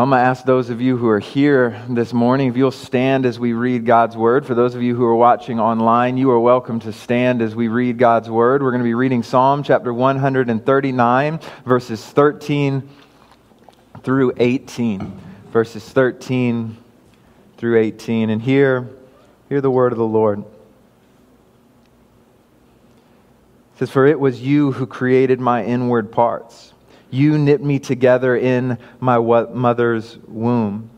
I'm going to ask those of you who are here this morning if you'll stand as we read God's word. For those of you who are watching online, you are welcome to stand as we read God's word. We're going to be reading Psalm chapter 139, verses 13 through 18. Verses 13 through 18. And hear, hear the word of the Lord. It says, For it was you who created my inward parts. You knit me together in my mother's womb.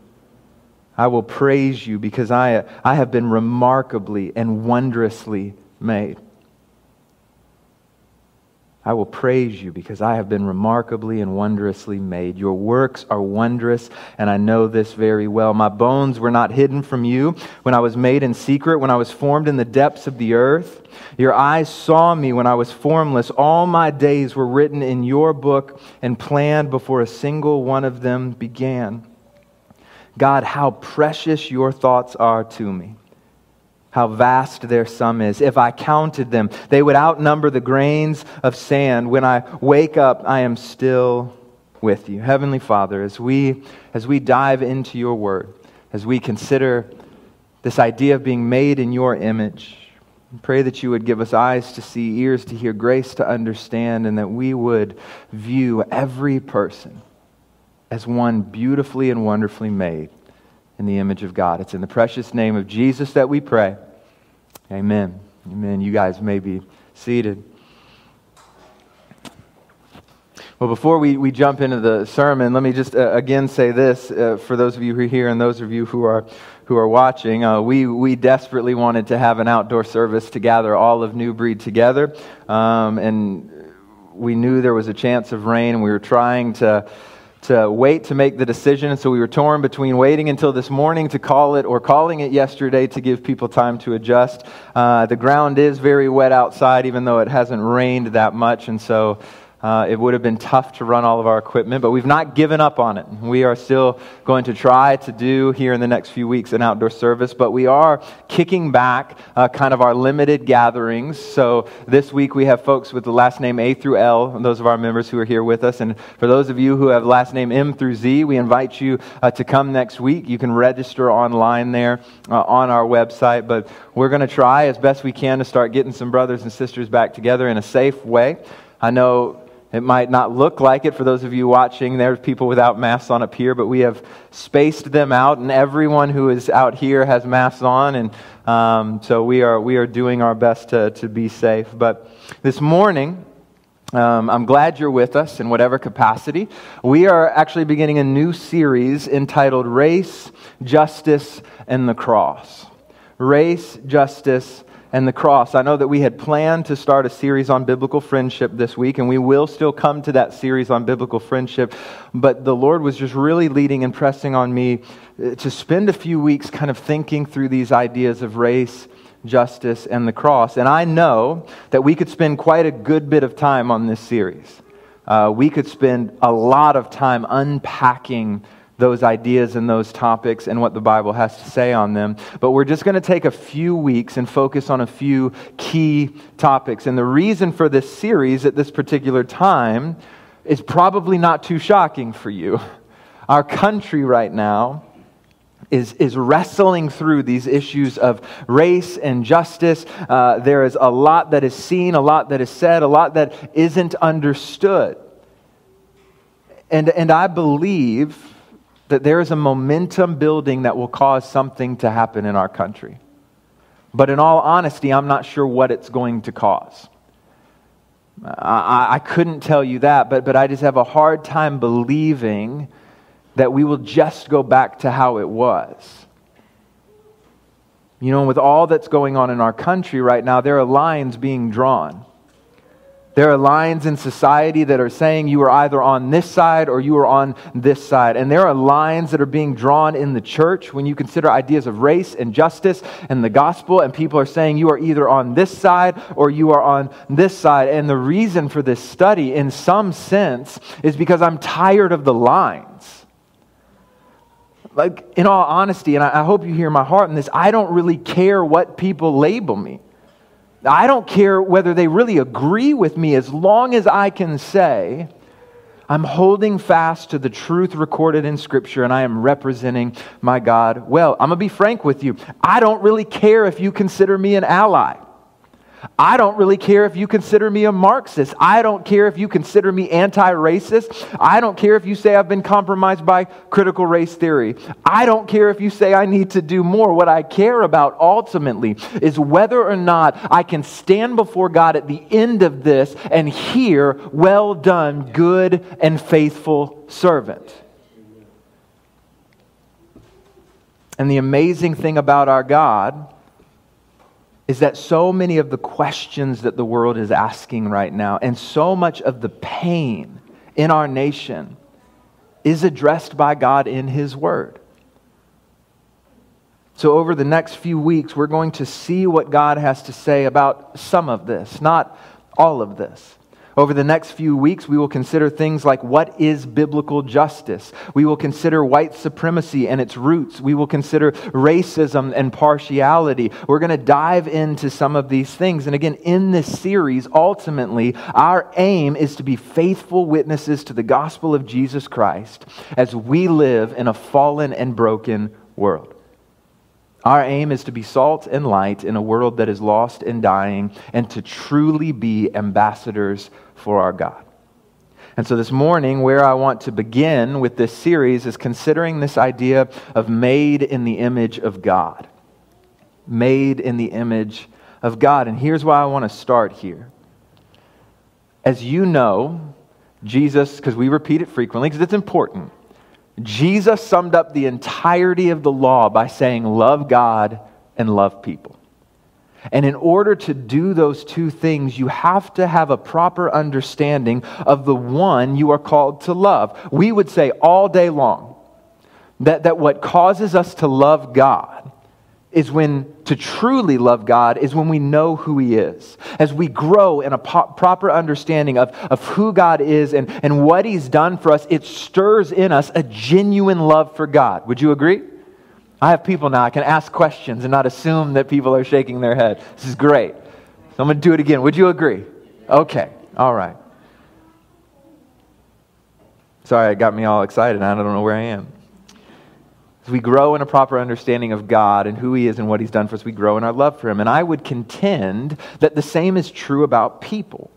I will praise you because I, I have been remarkably and wondrously made. I will praise you because I have been remarkably and wondrously made. Your works are wondrous, and I know this very well. My bones were not hidden from you when I was made in secret, when I was formed in the depths of the earth. Your eyes saw me when I was formless. All my days were written in your book and planned before a single one of them began. God, how precious your thoughts are to me how vast their sum is. If I counted them, they would outnumber the grains of sand. When I wake up, I am still with you. Heavenly Father, as we, as we dive into your word, as we consider this idea of being made in your image, pray that you would give us eyes to see, ears to hear, grace to understand, and that we would view every person as one beautifully and wonderfully made in the image of God. It's in the precious name of Jesus that we pray. Amen. Amen. You guys may be seated. Well, before we, we jump into the sermon, let me just uh, again say this uh, for those of you who are here and those of you who are, who are watching. Uh, we, we desperately wanted to have an outdoor service to gather all of New Breed together. Um, and we knew there was a chance of rain, and we were trying to to wait to make the decision. And so we were torn between waiting until this morning to call it or calling it yesterday to give people time to adjust. Uh, the ground is very wet outside, even though it hasn't rained that much. And so uh, it would have been tough to run all of our equipment, but we've not given up on it. We are still going to try to do here in the next few weeks an outdoor service, but we are kicking back uh, kind of our limited gatherings. So this week we have folks with the last name A through L, those of our members who are here with us. And for those of you who have last name M through Z, we invite you uh, to come next week. You can register online there uh, on our website, but we're going to try as best we can to start getting some brothers and sisters back together in a safe way. I know it might not look like it for those of you watching. There's people without masks on up here, but we have spaced them out, and everyone who is out here has masks on, and um, so we are we are doing our best to to be safe. But this morning. Um, I'm glad you're with us in whatever capacity. We are actually beginning a new series entitled Race, Justice, and the Cross. Race, Justice, and the cross. I know that we had planned to start a series on biblical friendship this week, and we will still come to that series on biblical friendship. But the Lord was just really leading and pressing on me uh, to spend a few weeks kind of thinking through these ideas of race, justice, and the cross. And I know that we could spend quite a good bit of time on this series. Uh, we could spend a lot of time unpacking those ideas and those topics and what the Bible has to say on them. But we're just going to take a few weeks and focus on a few key topics. And the reason for this series at this particular time is probably not too shocking for you. Our country right now is, is wrestling through these issues of race and justice. Uh, there is a lot that is seen, a lot that is said, a lot that isn't understood. And, and I believe that there is a momentum building that will cause something to happen in our country. But in all honesty, I'm not sure what it's going to cause. I, I, couldn't tell you that, but, but I just have a hard time believing that we will just go back to how it was. You know, with all that's going on in our country right now, there are lines being drawn. There are lines in society that are saying you are either on this side or you are on this side. And there are lines that are being drawn in the church when you consider ideas of race and justice and the gospel, and people are saying you are either on this side or you are on this side. And the reason for this study, in some sense, is because I'm tired of the lines. Like, in all honesty, and I hope you hear my heart in this, I don't really care what people label me. I don't care whether they really agree with me as long as I can say, I'm holding fast to the truth recorded in Scripture and I am representing my God well. I'm going to be frank with you. I don't really care if you consider me an ally. I don't really care if you consider me a Marxist. I don't care if you consider me anti racist. I don't care if you say I've been compromised by critical race theory. I don't care if you say I need to do more. What I care about ultimately is whether or not I can stand before God at the end of this and hear, Well done, good and faithful servant. And the amazing thing about our God is that so many of the questions that the world is asking right now, and so much of the pain in our nation, is addressed by God in His Word. So, over the next few weeks, we're going to see what God has to say about some of this, not all of this. Over the next few weeks, we will consider things like what is biblical justice? We will consider white supremacy and its roots. We will consider racism and partiality. We're going to dive into some of these things. And again, in this series, ultimately, our aim is to be faithful witnesses to the gospel of Jesus Christ as we live in a fallen and broken world. Our aim is to be salt and light in a world that is lost and dying, and to truly be ambassadors for our God. And so this morning, where I want to begin with this series is considering this idea of made in the image of God. Made in the image of God. And here's why I want to start here. As you know, Jesus, because we repeat it frequently, because it's important, Jesus summed up the entirety of the law by saying, Love God and love people. And in order to do those two things, you have to have a proper understanding of the one you are called to love. We would say all day long that, that what causes us to love God is when to truly love God is when we know who He is. As we grow in a po- proper understanding of, of who God is and, and what He's done for us, it stirs in us a genuine love for God. Would you agree? I have people now, I can ask questions and not assume that people are shaking their head. This is great. So I'm going to do it again. Would you agree? Okay, all right. Sorry, it got me all excited. I don't know where I am. As we grow in a proper understanding of God and who He is and what He's done for us, we grow in our love for Him. And I would contend that the same is true about people.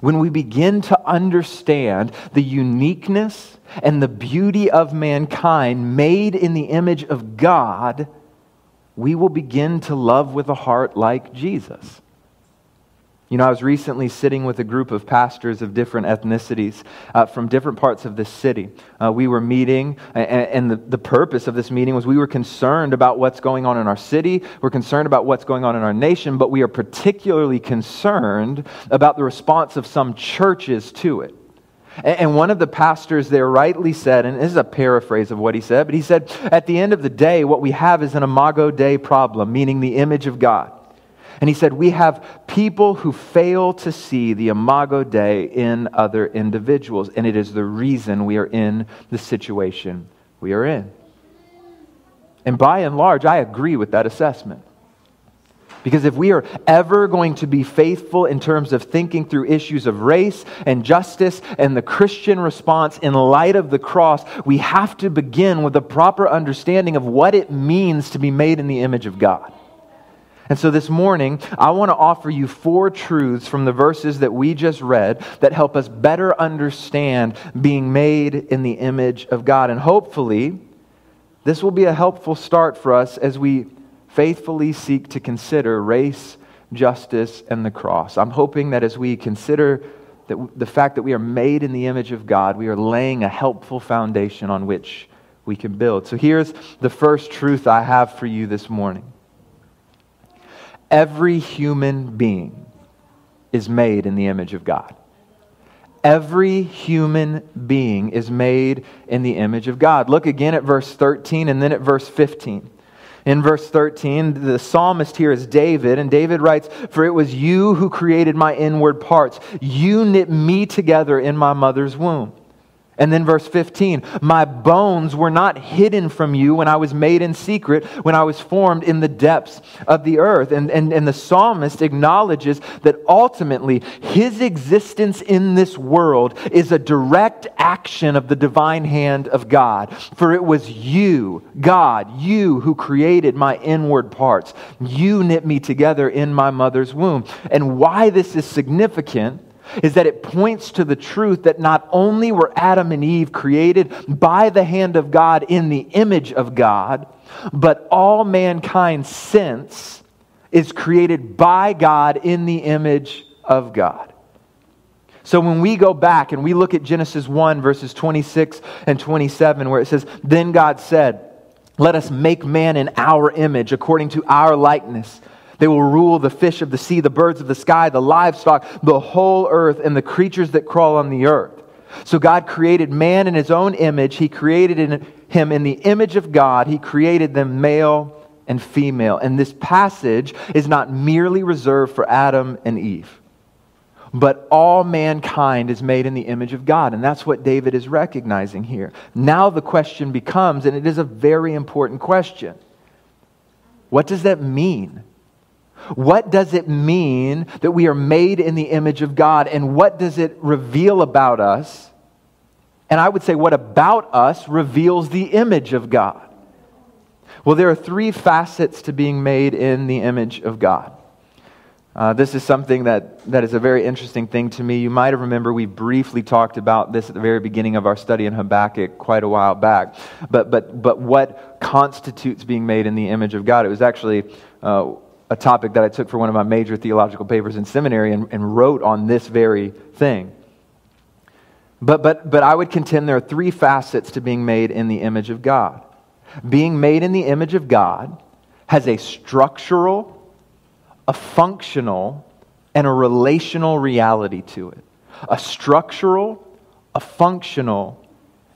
When we begin to understand the uniqueness and the beauty of mankind made in the image of God, we will begin to love with a heart like Jesus. You know, I was recently sitting with a group of pastors of different ethnicities uh, from different parts of this city. Uh, we were meeting, and, and the, the purpose of this meeting was we were concerned about what's going on in our city, we're concerned about what's going on in our nation, but we are particularly concerned about the response of some churches to it. And one of the pastors there rightly said, and this is a paraphrase of what he said, but he said, at the end of the day, what we have is an imago Dei problem, meaning the image of God. And he said, We have people who fail to see the imago Dei in other individuals, and it is the reason we are in the situation we are in. And by and large, I agree with that assessment. Because if we are ever going to be faithful in terms of thinking through issues of race and justice and the Christian response in light of the cross, we have to begin with a proper understanding of what it means to be made in the image of God. And so this morning, I want to offer you four truths from the verses that we just read that help us better understand being made in the image of God. And hopefully, this will be a helpful start for us as we faithfully seek to consider race, justice, and the cross. I'm hoping that as we consider that the fact that we are made in the image of God, we are laying a helpful foundation on which we can build. So here's the first truth I have for you this morning. Every human being is made in the image of God. Every human being is made in the image of God. Look again at verse 13 and then at verse 15. In verse 13, the psalmist here is David, and David writes, For it was you who created my inward parts. You knit me together in my mother's womb. And then verse 15, my bones were not hidden from you when I was made in secret, when I was formed in the depths of the earth. And, and, and the psalmist acknowledges that ultimately his existence in this world is a direct action of the divine hand of God. For it was you, God, you who created my inward parts. You knit me together in my mother's womb. And why this is significant is that it points to the truth that not only were Adam and Eve created by the hand of God in the image of God, but all mankind since is created by God in the image of God. So when we go back and we look at Genesis 1, verses 26 and 27, where it says, Then God said, Let us make man in our image, according to our likeness they will rule the fish of the sea, the birds of the sky, the livestock, the whole earth, and the creatures that crawl on the earth. So God created man in his own image. He created in him in the image of God. He created them male and female. And this passage is not merely reserved for Adam and Eve, but all mankind is made in the image of God. And that's what David is recognizing here. Now the question becomes, and it is a very important question what does that mean? What does it mean that we are made in the image of God? And what does it reveal about us? And I would say, what about us reveals the image of God? Well, there are three facets to being made in the image of God. Uh, this is something that, that is a very interesting thing to me. You might have remember we briefly talked about this at the very beginning of our study in Habakkuk quite a while back. But, but, but what constitutes being made in the image of God? It was actually uh, a topic that I took for one of my major theological papers in seminary and, and wrote on this very thing. But, but, but I would contend there are three facets to being made in the image of God. Being made in the image of God has a structural, a functional, and a relational reality to it. A structural, a functional,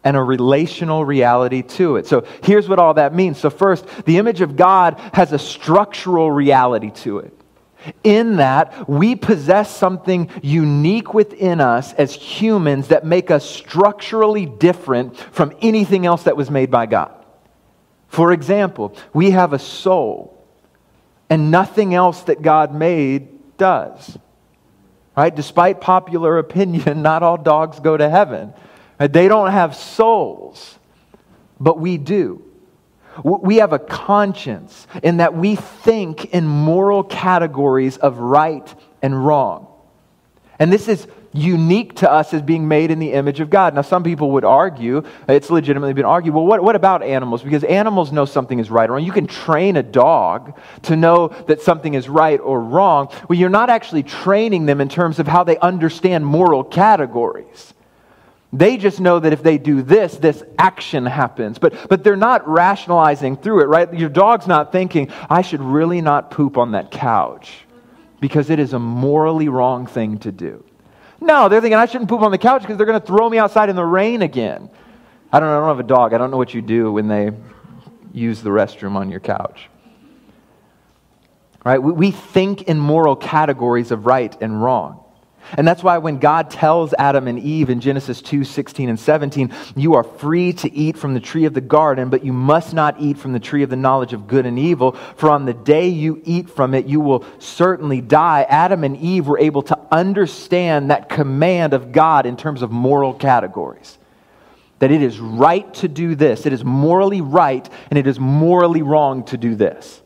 and a relational reality to it. So here's what all that means. So, first, the image of God has a structural reality to it. In that, we possess something unique within us as humans that make us structurally different from anything else that was made by God. For example, we have a soul, and nothing else that God made does. Right? Despite popular opinion, not all dogs go to heaven. Uh, they don't have souls, but we do. We have a conscience in that we think in moral categories of right and wrong. And this is unique to us as being made in the image of God. Now, some people would argue, it's legitimately been argued, well, what, what about animals? Because animals know something is right or wrong. You can train a dog to know that something is right or wrong. Well, you're not actually training them in terms of how they understand moral categories. They just know that if they do this, this action happens. But, but they're not rationalizing through it, right? Your dog's not thinking, I should really not poop on that couch because it is a morally wrong thing to do. No, they're thinking, I shouldn't poop on the couch because they're going to throw me outside in the rain again. I don't know, I don't have a dog. I don't know what you do when they use the restroom on your couch. Right? We, we think in moral categories of right and wrong. And that's why when God tells Adam and Eve in Genesis 2 16 and 17, you are free to eat from the tree of the garden, but you must not eat from the tree of the knowledge of good and evil, for on the day you eat from it, you will certainly die. Adam and Eve were able to understand that command of God in terms of moral categories. That it is right to do this, it is morally right, and it is morally wrong to do this.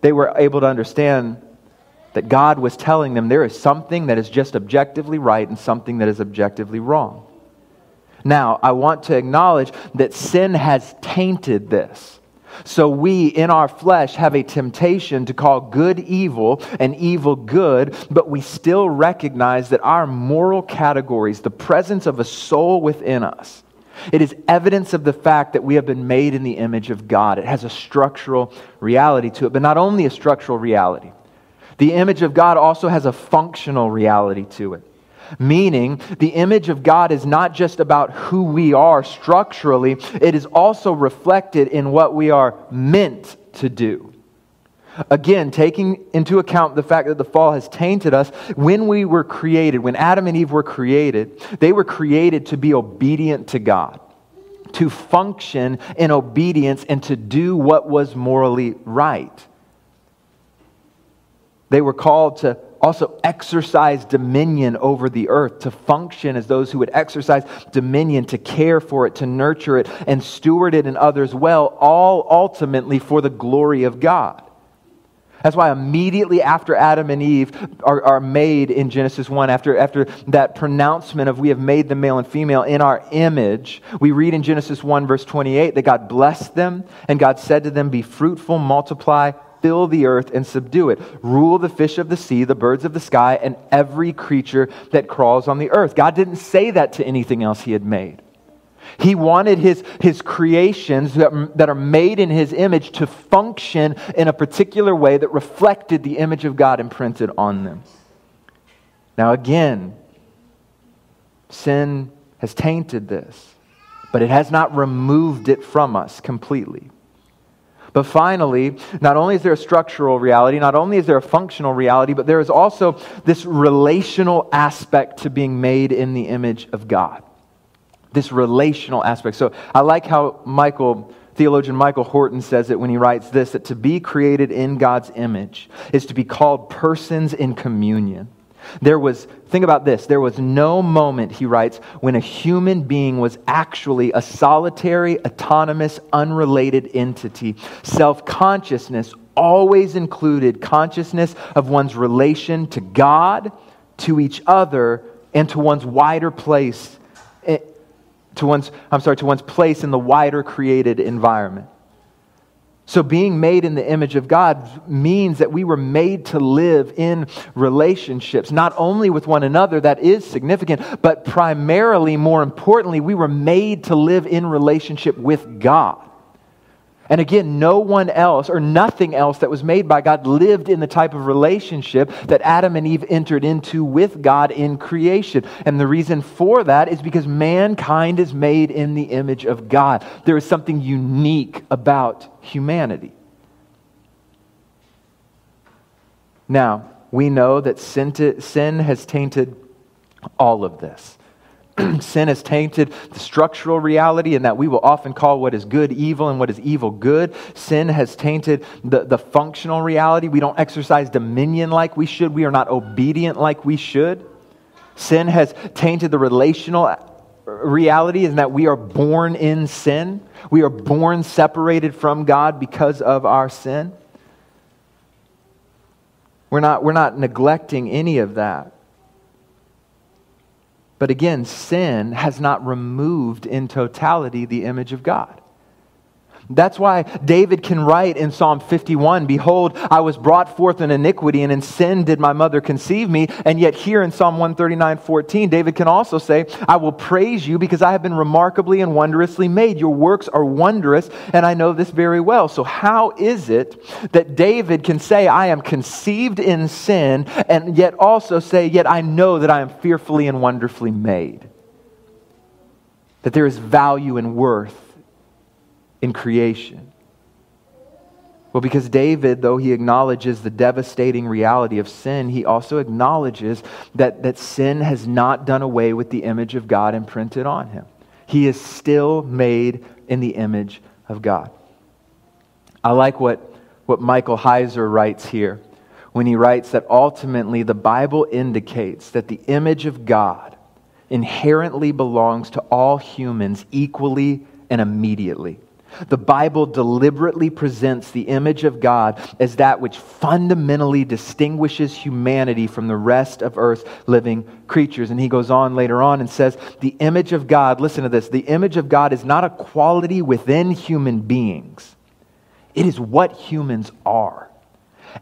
They were able to understand that God was telling them there is something that is just objectively right and something that is objectively wrong. Now, I want to acknowledge that sin has tainted this. So we, in our flesh, have a temptation to call good evil and evil good, but we still recognize that our moral categories, the presence of a soul within us, it is evidence of the fact that we have been made in the image of God. It has a structural reality to it, but not only a structural reality. The image of God also has a functional reality to it. Meaning, the image of God is not just about who we are structurally, it is also reflected in what we are meant to do. Again, taking into account the fact that the fall has tainted us, when we were created, when Adam and Eve were created, they were created to be obedient to God, to function in obedience, and to do what was morally right. They were called to also exercise dominion over the earth, to function as those who would exercise dominion, to care for it, to nurture it, and steward it in others well, all ultimately for the glory of God. That's why immediately after Adam and Eve are, are made in Genesis 1, after, after that pronouncement of we have made them male and female in our image, we read in Genesis 1, verse 28, that God blessed them, and God said to them, Be fruitful, multiply, fill the earth, and subdue it. Rule the fish of the sea, the birds of the sky, and every creature that crawls on the earth. God didn't say that to anything else He had made. He wanted his, his creations that, that are made in his image to function in a particular way that reflected the image of God imprinted on them. Now, again, sin has tainted this, but it has not removed it from us completely. But finally, not only is there a structural reality, not only is there a functional reality, but there is also this relational aspect to being made in the image of God this relational aspect. So I like how Michael, theologian Michael Horton says it when he writes this that to be created in God's image is to be called persons in communion. There was, think about this, there was no moment, he writes, when a human being was actually a solitary, autonomous, unrelated entity. Self consciousness always included consciousness of one's relation to God, to each other, and to one's wider place eh, to one's, I'm sorry, to one's place in the wider created environment. So, being made in the image of God means that we were made to live in relationships, not only with one another, that is significant, but primarily, more importantly, we were made to live in relationship with God. And again, no one else or nothing else that was made by God lived in the type of relationship that Adam and Eve entered into with God in creation. And the reason for that is because mankind is made in the image of God. There is something unique about humanity. Now, we know that sin, has tainted all of this. sin has tainted the structural reality and that we will often call what is good evil and what is evil good. Sin has tainted the, the functional reality. We don't exercise dominion like we should. We are not obedient like we should. Sin has tainted the relational uh, reality is that we are born in sin. We are born separated from God because of our sin. We're not, we're not neglecting any of that. But again, sin has not removed in totality the image of God. That's why David can write in Psalm 51 Behold, I was brought forth in iniquity, and in sin did my mother conceive me. And yet, here in Psalm 139 14, David can also say, I will praise you because I have been remarkably and wondrously made. Your works are wondrous, and I know this very well. So, how is it that David can say, I am conceived in sin, and yet also say, Yet I know that I am fearfully and wonderfully made? That there is value and worth in creation? Well, because David, though he acknowledges the devastating reality of sin, he also acknowledges that, that sin has not done away with the image of God imprinted on him. He is still made in the image of God. I like what, what Michael Heiser writes here when he writes that ultimately the Bible indicates that the image of God inherently belongs to all humans equally and immediately. The Bible deliberately presents the image of God as that which fundamentally distinguishes humanity from the rest of Earth's living creatures. And he goes on later on and says, The image of God, listen to this, the image of God is not a quality within human beings, it is what humans are.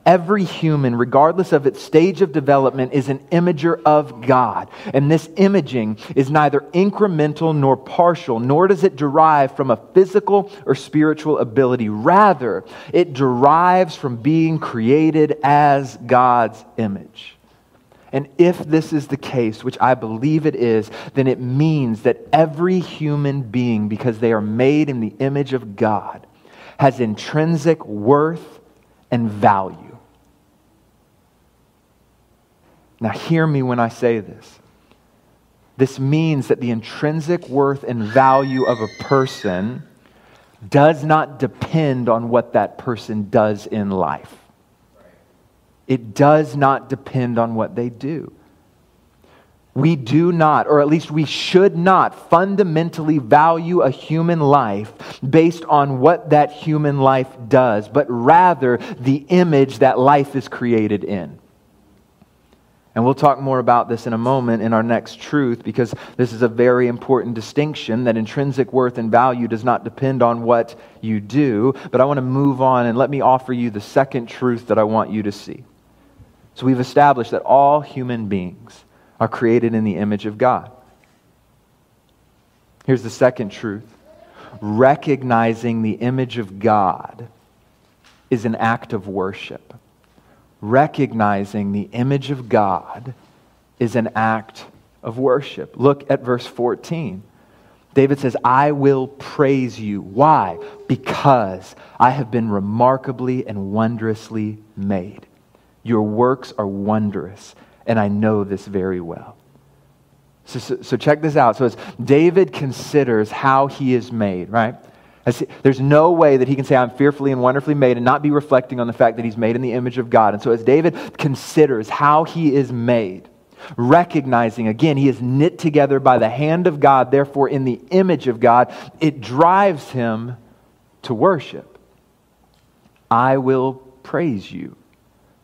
Every human, regardless of its stage of development, is an imager of God. And this imaging is neither incremental nor partial, nor does it derive from a physical or spiritual ability. Rather, it derives from being created as God's image. And if this is the case, which I believe it is, then it means that every human being, because they are made in the image of God, has intrinsic worth and value. Now, hear me when I say this. This means that the intrinsic worth and value of a person does not depend on what that person does in life. It does not depend on what they do. We do not, or at least we should not, fundamentally value a human life based on what that human life does, but rather the image that life is created in. And we'll talk more about this in a moment in our next truth because this is a very important distinction that intrinsic worth and value does not depend on what you do. But I want to move on and let me offer you the second truth that I want you to see. So we've established that all human beings are created in the image of God. Here's the second truth recognizing the image of God is an act of worship recognizing the image of God is an act of worship. Look at verse 14. David says, I will praise you. Why? Because I have been remarkably and wondrously made. Your works are wondrous, and I know this very well. So, so, so check this out. So, as David considers how he is made, right? There's no way that he can say, I'm fearfully and wonderfully made, and not be reflecting on the fact that he's made in the image of God. And so, as David considers how he is made, recognizing again, he is knit together by the hand of God, therefore, in the image of God, it drives him to worship. I will praise you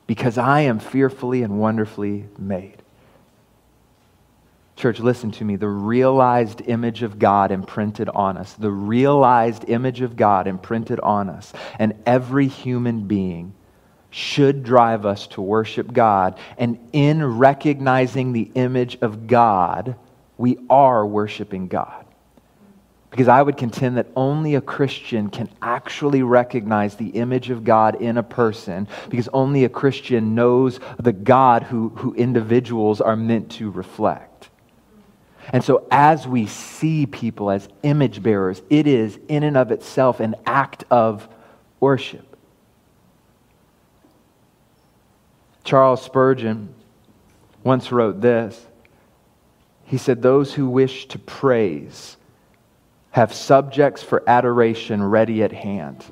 because I am fearfully and wonderfully made. Church, listen to me. The realized image of God imprinted on us, the realized image of God imprinted on us, and every human being should drive us to worship God. And in recognizing the image of God, we are worshiping God. Because I would contend that only a Christian can actually recognize the image of God in a person, because only a Christian knows the God who, who individuals are meant to reflect. And so, as we see people as image bearers, it is in and of itself an act of worship. Charles Spurgeon once wrote this. He said, Those who wish to praise have subjects for adoration ready at hand.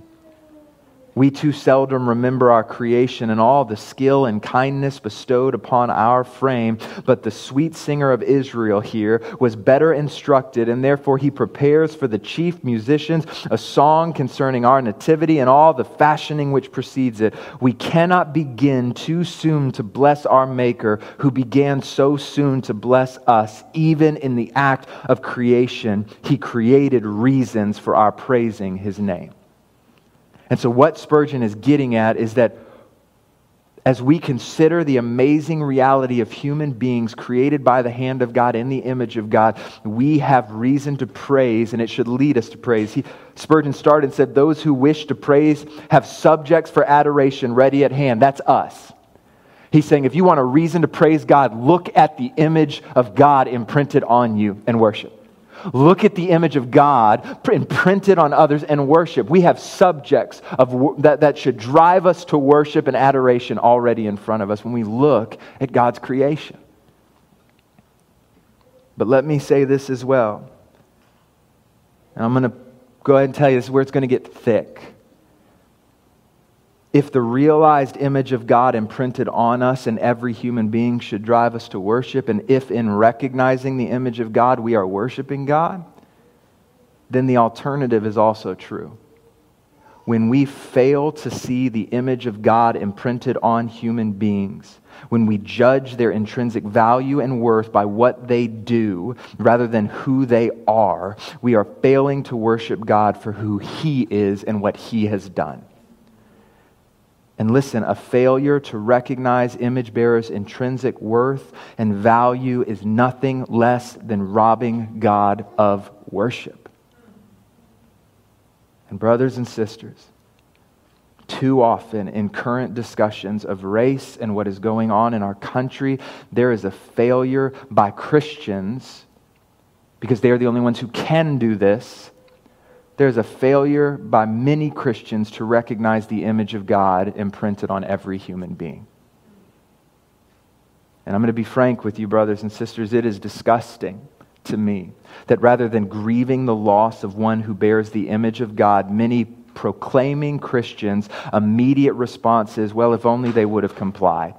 We too seldom remember our creation and all the skill and kindness bestowed upon our frame, but the sweet singer of Israel here was better instructed, and therefore he prepares for the chief musicians a song concerning our nativity and all the fashioning which precedes it. We cannot begin too soon to bless our Maker, who began so soon to bless us. Even in the act of creation, he created reasons for our praising his name. And so, what Spurgeon is getting at is that as we consider the amazing reality of human beings created by the hand of God in the image of God, we have reason to praise, and it should lead us to praise. He, Spurgeon started and said, Those who wish to praise have subjects for adoration ready at hand. That's us. He's saying, if you want a reason to praise God, look at the image of God imprinted on you and worship. Look at the image of God imprinted on others and worship. We have subjects of, that, that should drive us to worship and adoration already in front of us when we look at God's creation. But let me say this as well. And I'm going to go ahead and tell you this is where it's going to get thick if the realized image of God imprinted on us and every human being should drive us to worship, and if in recognizing the image of God we are worshiping God, then the alternative is also true. When we fail to see the image of God imprinted on human beings, when we judge their intrinsic value and worth by what they do rather than who they are, we are failing to worship God for who He is and what He has done. And listen, a failure to recognize image bearers' intrinsic worth and value is nothing less than robbing God of worship. And, brothers and sisters, too often in current discussions of race and what is going on in our country, there is a failure by Christians, because they are the only ones who can do this, there's a failure by many Christians to recognize the image of God imprinted on every human being. And I'm going to be frank with you, brothers and sisters, it is disgusting to me that rather than grieving the loss of one who bears the image of God, many proclaiming Christians' immediate response is, well, if only they would have complied.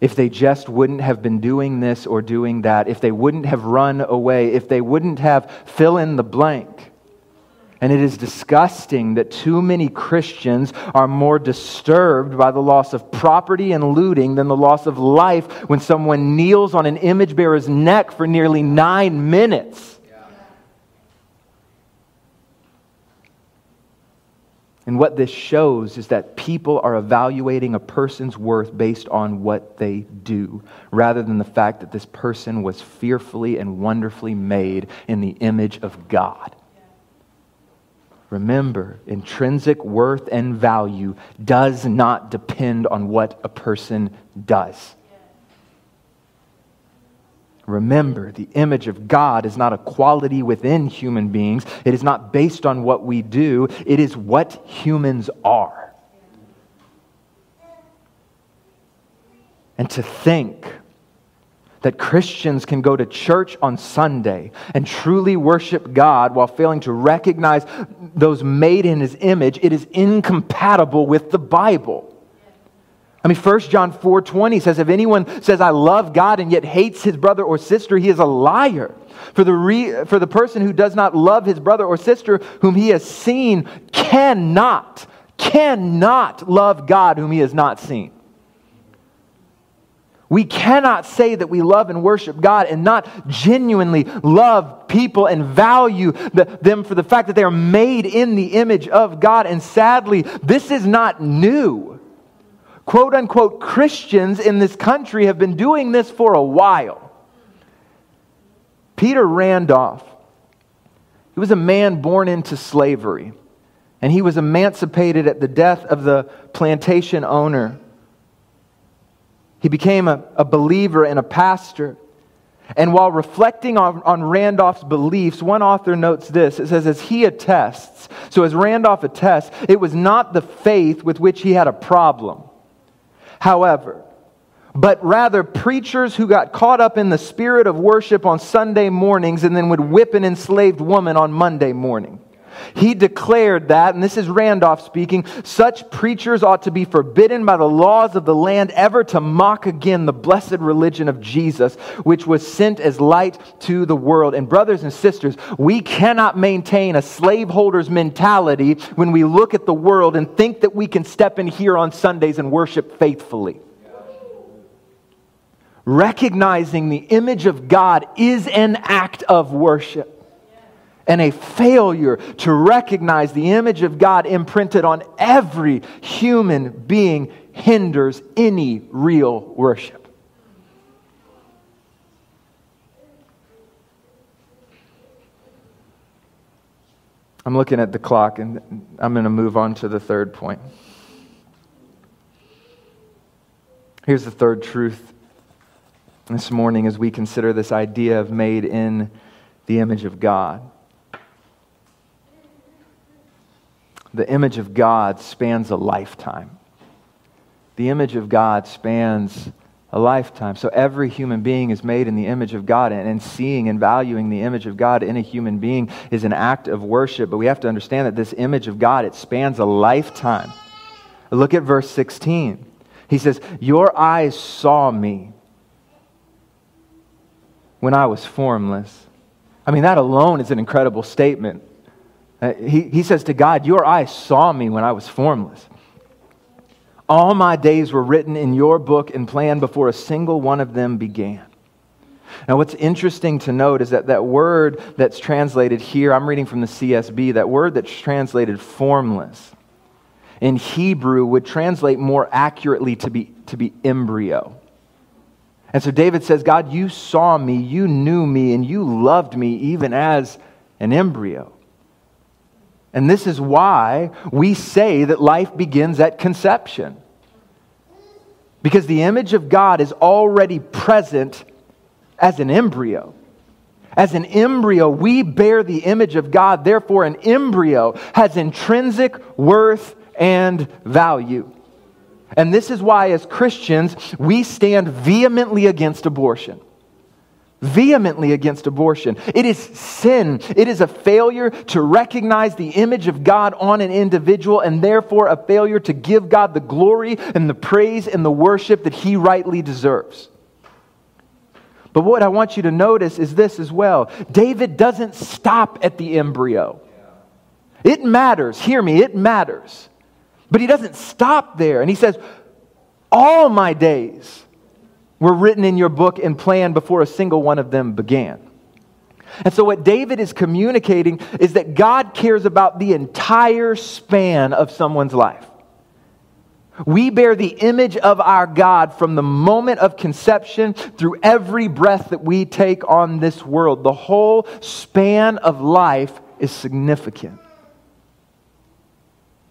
If they just wouldn't have been doing this or doing that, if they wouldn't have run away, if they wouldn't have fill in the blank. And it is disgusting that too many Christians are more disturbed by the loss of property and looting than the loss of life when someone kneels on an image bearer's neck for nearly nine minutes. And what this shows is that people are evaluating a person's worth based on what they do, rather than the fact that this person was fearfully and wonderfully made in the image of God. Remember, intrinsic worth and value does not depend on what a person does. Remember, the image of God is not a quality within human beings. It is not based on what we do, it is what humans are. And to think that Christians can go to church on Sunday and truly worship God while failing to recognize those made in his image, it is incompatible with the Bible. I mean, 1 John 4 20 says, If anyone says, I love God and yet hates his brother or sister, he is a liar. For the, re- for the person who does not love his brother or sister whom he has seen cannot, cannot love God whom he has not seen. We cannot say that we love and worship God and not genuinely love people and value the, them for the fact that they are made in the image of God. And sadly, this is not new. Quote unquote Christians in this country have been doing this for a while. Peter Randolph, he was a man born into slavery, and he was emancipated at the death of the plantation owner. He became a, a believer and a pastor. And while reflecting on, on Randolph's beliefs, one author notes this. It says, as he attests, so as Randolph attests, it was not the faith with which he had a problem. However, but rather preachers who got caught up in the spirit of worship on Sunday mornings and then would whip an enslaved woman on Monday morning. He declared that, and this is Randolph speaking, such preachers ought to be forbidden by the laws of the land ever to mock again the blessed religion of Jesus, which was sent as light to the world. And, brothers and sisters, we cannot maintain a slaveholder's mentality when we look at the world and think that we can step in here on Sundays and worship faithfully. Recognizing the image of God is an act of worship and a failure to recognize the image of God imprinted on every human being hinders any real worship. I'm looking at the clock and I'm going to move on to the third point. Here's the third truth this morning as we consider this idea of made in the image of God. The image of God spans a lifetime. The image of God spans a lifetime. So every human being is made in the image of God, and, and, seeing and valuing the image of God in a human being is an act of worship. But we have to understand that this image of God, it spans a lifetime. Look at verse 16. He says, Your eyes saw me when I was formless. I mean, that alone is an incredible statement. Uh, he, he says to God, Your eyes saw me when I was formless. All my days were written in your book and planned before a single one of them began. Now, what's interesting to note is that that word that's translated here, I'm reading from the CSB, that word that's translated formless in Hebrew would translate more accurately to be, to be embryo. And so David says, God, you saw me, you knew me, and you loved me even as an embryo. And this is why we say that life begins at conception. Because the image of God is already present as an embryo. As an embryo, we bear the image of God. Therefore, an embryo has intrinsic worth and value. And this is why, as Christians, we stand vehemently against abortion. Vehemently against abortion. It is sin. It is a failure to recognize the image of God on an individual, and therefore a failure to give God the glory and the praise and the worship that he rightly deserves. But what I want you to notice is this as well David doesn't stop at the embryo. It matters. Hear me, it matters. But he doesn't stop there. And he says, All my days were written in your book and planned before a single one of them began. And so, what David is communicating is that God cares about the entire span of someone's life. We bear the image of our God from the moment of conception through every breath that we take on this world. The whole span of life is significant.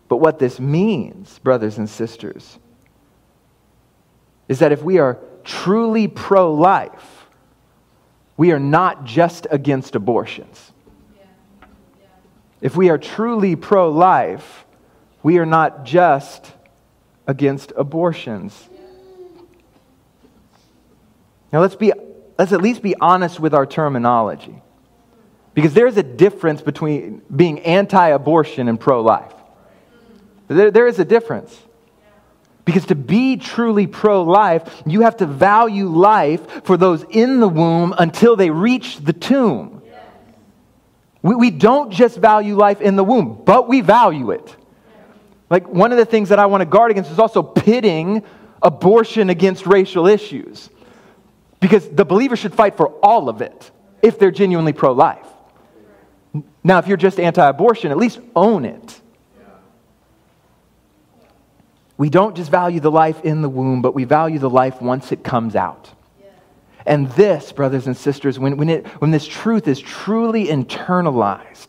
But what this means, brothers and sisters, is that if we are truly pro life, we are not just against abortions. If we are truly pro life, we are not just against abortions. Now let's be let's at least be honest with our terminology. Because there's a difference between being anti-abortion and pro-life. There, there is a difference. Because to be truly pro life, you have to value life for those in the womb until they reach the tomb. We, we don't just value life in the womb, but we value it. Like, one of the things that I want to guard against is also pitting abortion against racial issues. Because the believer should fight for all of it if they're genuinely pro life. Now, if you're just anti abortion, at least own it. We don't just value the life in the womb, but we value the life once it comes out. And this, brothers and sisters, when, when, it, when this truth is truly internalized,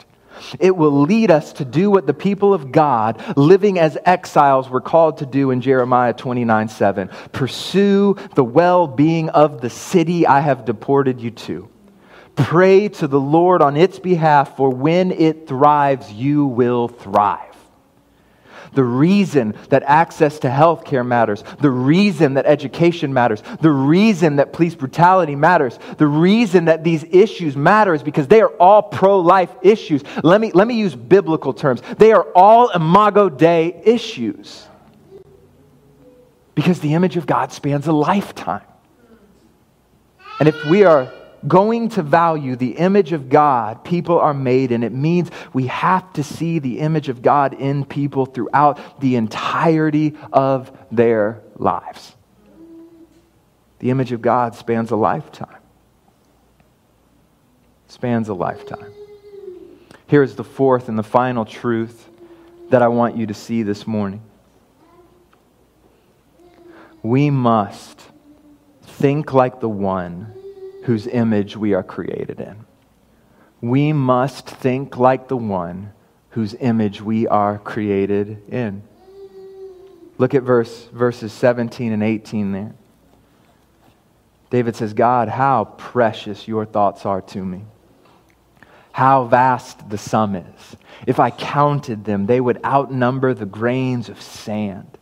it will lead us to do what the people of God, living as exiles, were called to do in Jeremiah 29 7. Pursue the well being of the city I have deported you to. Pray to the Lord on its behalf, for when it thrives, you will thrive the reason that access to health care matters, the reason that education matters, the reason that police brutality matters, the reason that these issues matter is because they are all pro life issues. Let me, let me use biblical terms. They are all imago Dei issues. Because the image of God spans a lifetime. And if we are going to value the image of God people are made in. It means we have to see the image of God in people throughout the entirety of their lives. The image of God spans a lifetime. Spans a lifetime. Here's the fourth and the final truth that I want you to see this morning. We must think like the one whose image we are created in. We must think like the one whose image we are created in. Look at verse, verses 17 and 18 there. David says, God, how precious your thoughts are to me. How vast the sum is. If I counted them, they would outnumber the grains of sand.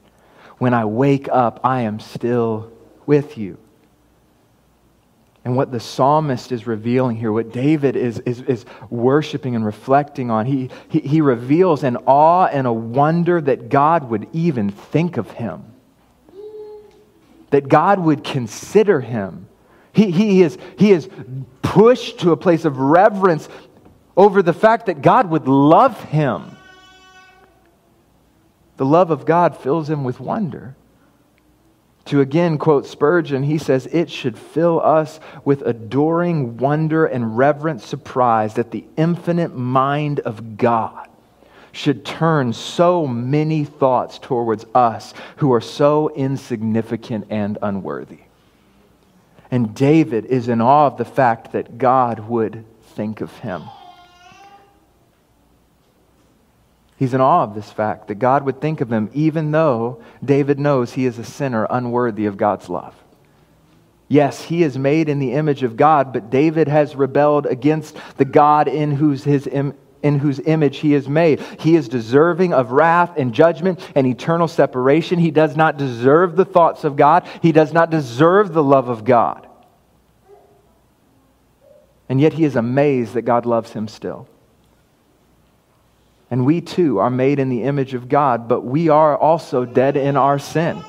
When I wake up, I am still with you. And what the psalmist is revealing here, what David is, is, is worshiping and reflecting on, he, he, he reveals an awe and a wonder that God would even think of him, that God would consider him. He, he, is, he is pushed to a place of reverence over the fact that God would love him. The love of God fills him with wonder. To again quote Spurgeon, he says, It should fill us with adoring wonder and reverent surprise that the infinite mind of God should turn so many thoughts towards us who are so insignificant and unworthy. And David is in awe of the fact that God would think of him. He's in awe of this fact that God would think of him, even though David knows he is a sinner unworthy of God's love. Yes, he is made in the image of God, but David has rebelled against the God in whose, his, in whose image he is made. He is deserving of wrath and judgment and eternal separation. He does not deserve the thoughts of God, he does not deserve the love of God. And yet he is amazed that God loves him still. And we too are made in the image of God, but we are also dead in our sin.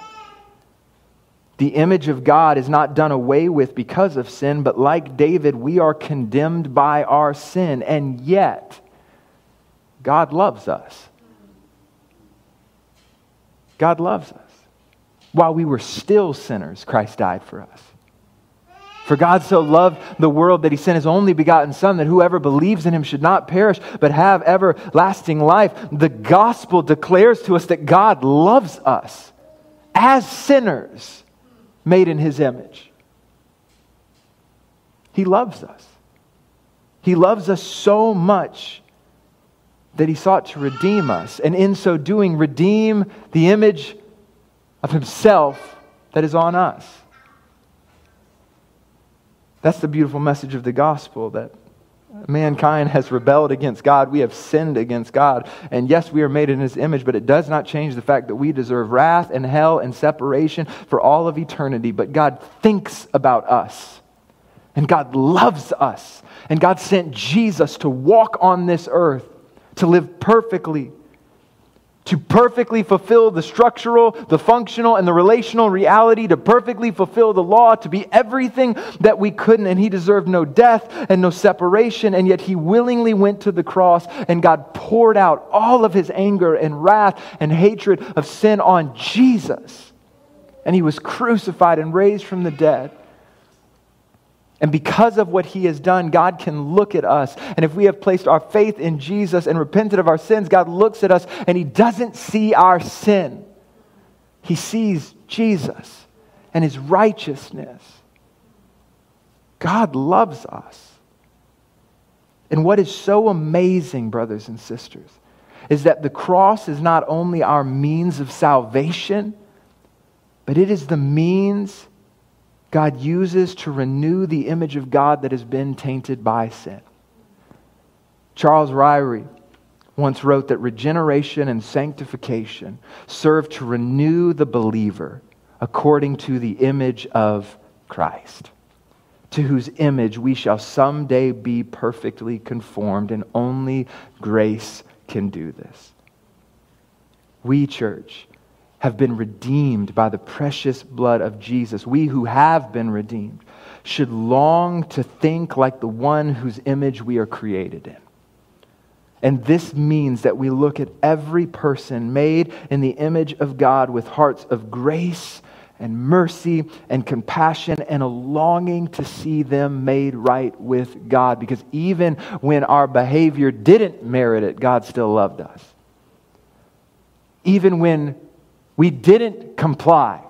The image of God is not done away with because of sin, but like David, we are condemned by our sin. And yet, God loves us. God loves us. While we were still sinners, Christ died for us. For God so loved the world that he sent his only begotten Son, that whoever believes in him should not perish, but have everlasting life. The gospel declares to us that God loves us as sinners made in his image. He loves us. He loves us so much that he sought to redeem us, and in so doing, redeem the image of himself that is on us. That's the beautiful message of the gospel that mankind has rebelled against God. We have sinned against God. And yes, we are made in his image, but it does not change the fact that we deserve wrath and hell and separation for all of eternity. But God thinks about us. And God loves us. And God sent Jesus to walk on this earth, to live perfectly to perfectly fulfill the structural, the functional, and the relational reality, to perfectly fulfill the law, to be everything that we couldn't. And he deserved no death and no separation, and yet he willingly went to the cross, and God poured out all of his anger and wrath and hatred of sin on Jesus. And he was crucified and raised from the dead. And because of what he has done, God can look at us. And if we have placed our faith in Jesus and repented of our sins, God looks at us and he doesn't see our sin. He sees Jesus and his righteousness. God loves us. And what is so amazing, brothers and sisters, is that the cross is not only our means of salvation, but it is the means God uses to renew the image of God that has been tainted by sin. Charles Ryrie once wrote that regeneration and sanctification serve to renew the believer according to the image of Christ, to whose image we shall someday be perfectly conformed, and only grace can do this. We, church, have been redeemed by the precious blood of Jesus, we who have been redeemed should long to think like the one whose image we are created in. And this means that we look at every person made in the image of God with hearts of grace and mercy and compassion and a longing to see them made right with God. Because even when our behavior didn't merit it, God still loved us. Even when we didn't comply,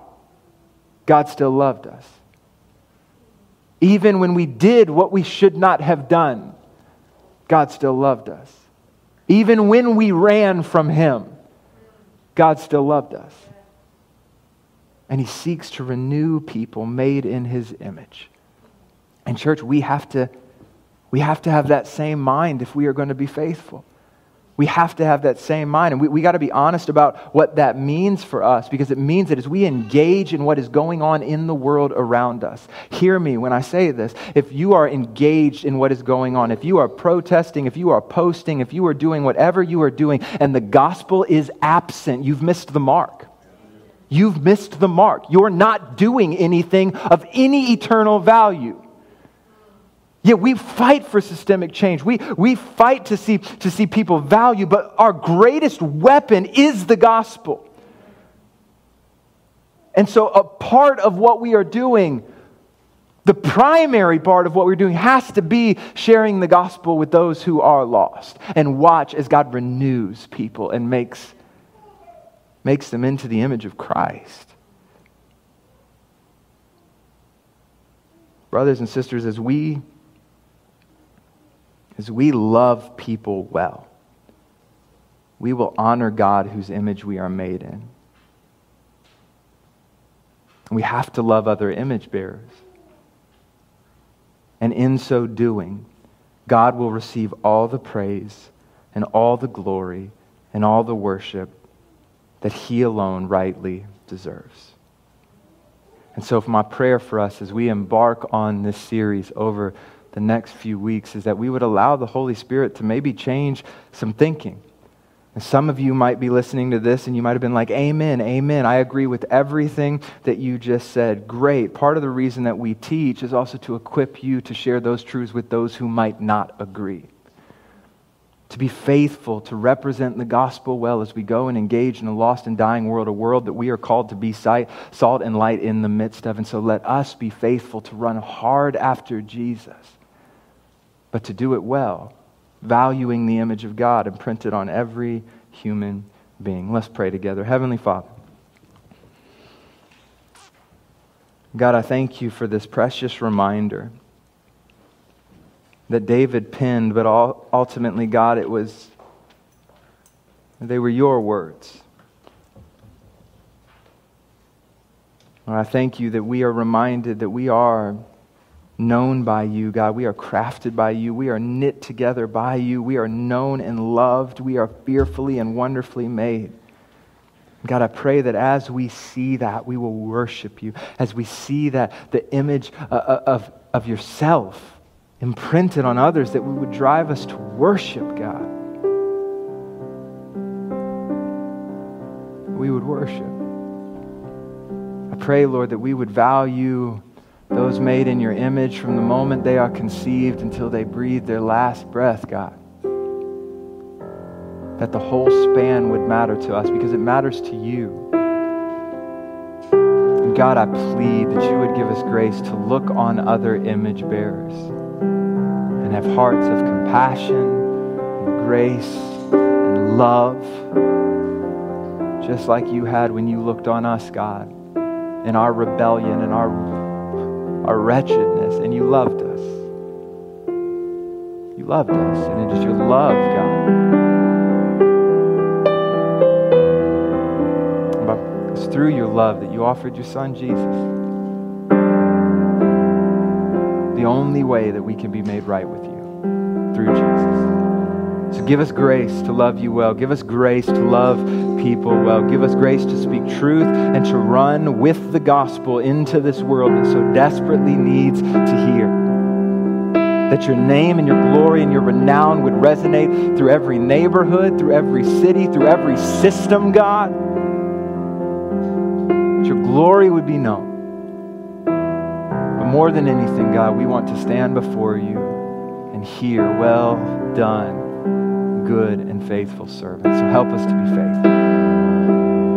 God still loved us. Even when we did what we should not have done, God still loved us. Even when we ran from Him, God still loved us. And He seeks to renew people made in His image. And, church, we have to, we have, to have that same mind if we are going to be faithful. We have to have that same mind. And we, we got to be honest about what that means for us because it means that as we engage in what is going on in the world around us, hear me when I say this. If you are engaged in what is going on, if you are protesting, if you are posting, if you are doing whatever you are doing, and the gospel is absent, you've missed the mark. You've missed the mark. You're not doing anything of any eternal value. Yeah, we fight for systemic change. We, we fight to see, to see people value, but our greatest weapon is the gospel. And so, a part of what we are doing, the primary part of what we're doing, has to be sharing the gospel with those who are lost. And watch as God renews people and makes, makes them into the image of Christ. Brothers and sisters, as we as we love people well, we will honor God whose image we are made in. We have to love other image bearers. And in so doing, God will receive all the praise and all the glory and all the worship that He alone rightly deserves. And so, my prayer for us as we embark on this series over the next few weeks is that we would allow the Holy Spirit to maybe change some thinking and some of you might be listening to this and you might have been like, Amen, amen. I agree with everything that you just said. Great. Part of the reason that we teach is also to equip you to share those truths with those who might not agree. To be faithful, to represent the gospel well as we go and engage in a lost and dying world, a world that we are called to be salt and light in the midst of. And so let us be faithful to run hard after Jesus, but to do it well valuing the image of God imprinted on every human being. Let's pray together. Heavenly Father, God, I thank you for this precious reminder that David penned, but ultimately, God, it was, they were your words. I thank you that we are reminded that we are known by you, God. We are crafted by you. We are knit together by you. We are known and loved. We are fearfully and wonderfully made. God, I pray that as we see that, we will worship you. As we see that, the image uh, uh, of, of yourself imprinted on others, that we would drive us to worship, God. We would worship. I pray, Lord, that we would value those made in your image from the moment they are conceived until they breathe their last breath, God. That the whole span would matter to us because it matters to you. And God, I plead that you would give us grace to look on other image bearers and have hearts of compassion and grace and love, just like you had when you looked on us, God, in our rebellion and our our wretchedness, and you loved us. You loved us, and it is your love, God. But it's through your love that you offered your son, Jesus. The only way that we can be made right with you, give us grace to love you well. Give us grace to love people well. Give us grace to speak truth and to run with the gospel into this world that so desperately needs to hear. That your name and your glory and your renown would resonate through every neighborhood, through every city, through every system, God. That your glory would be known. But more than anything, God, we want to stand before you and hear, well done, good and faithful servant. So help us to be faithful.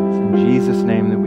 It's in Jesus' name that.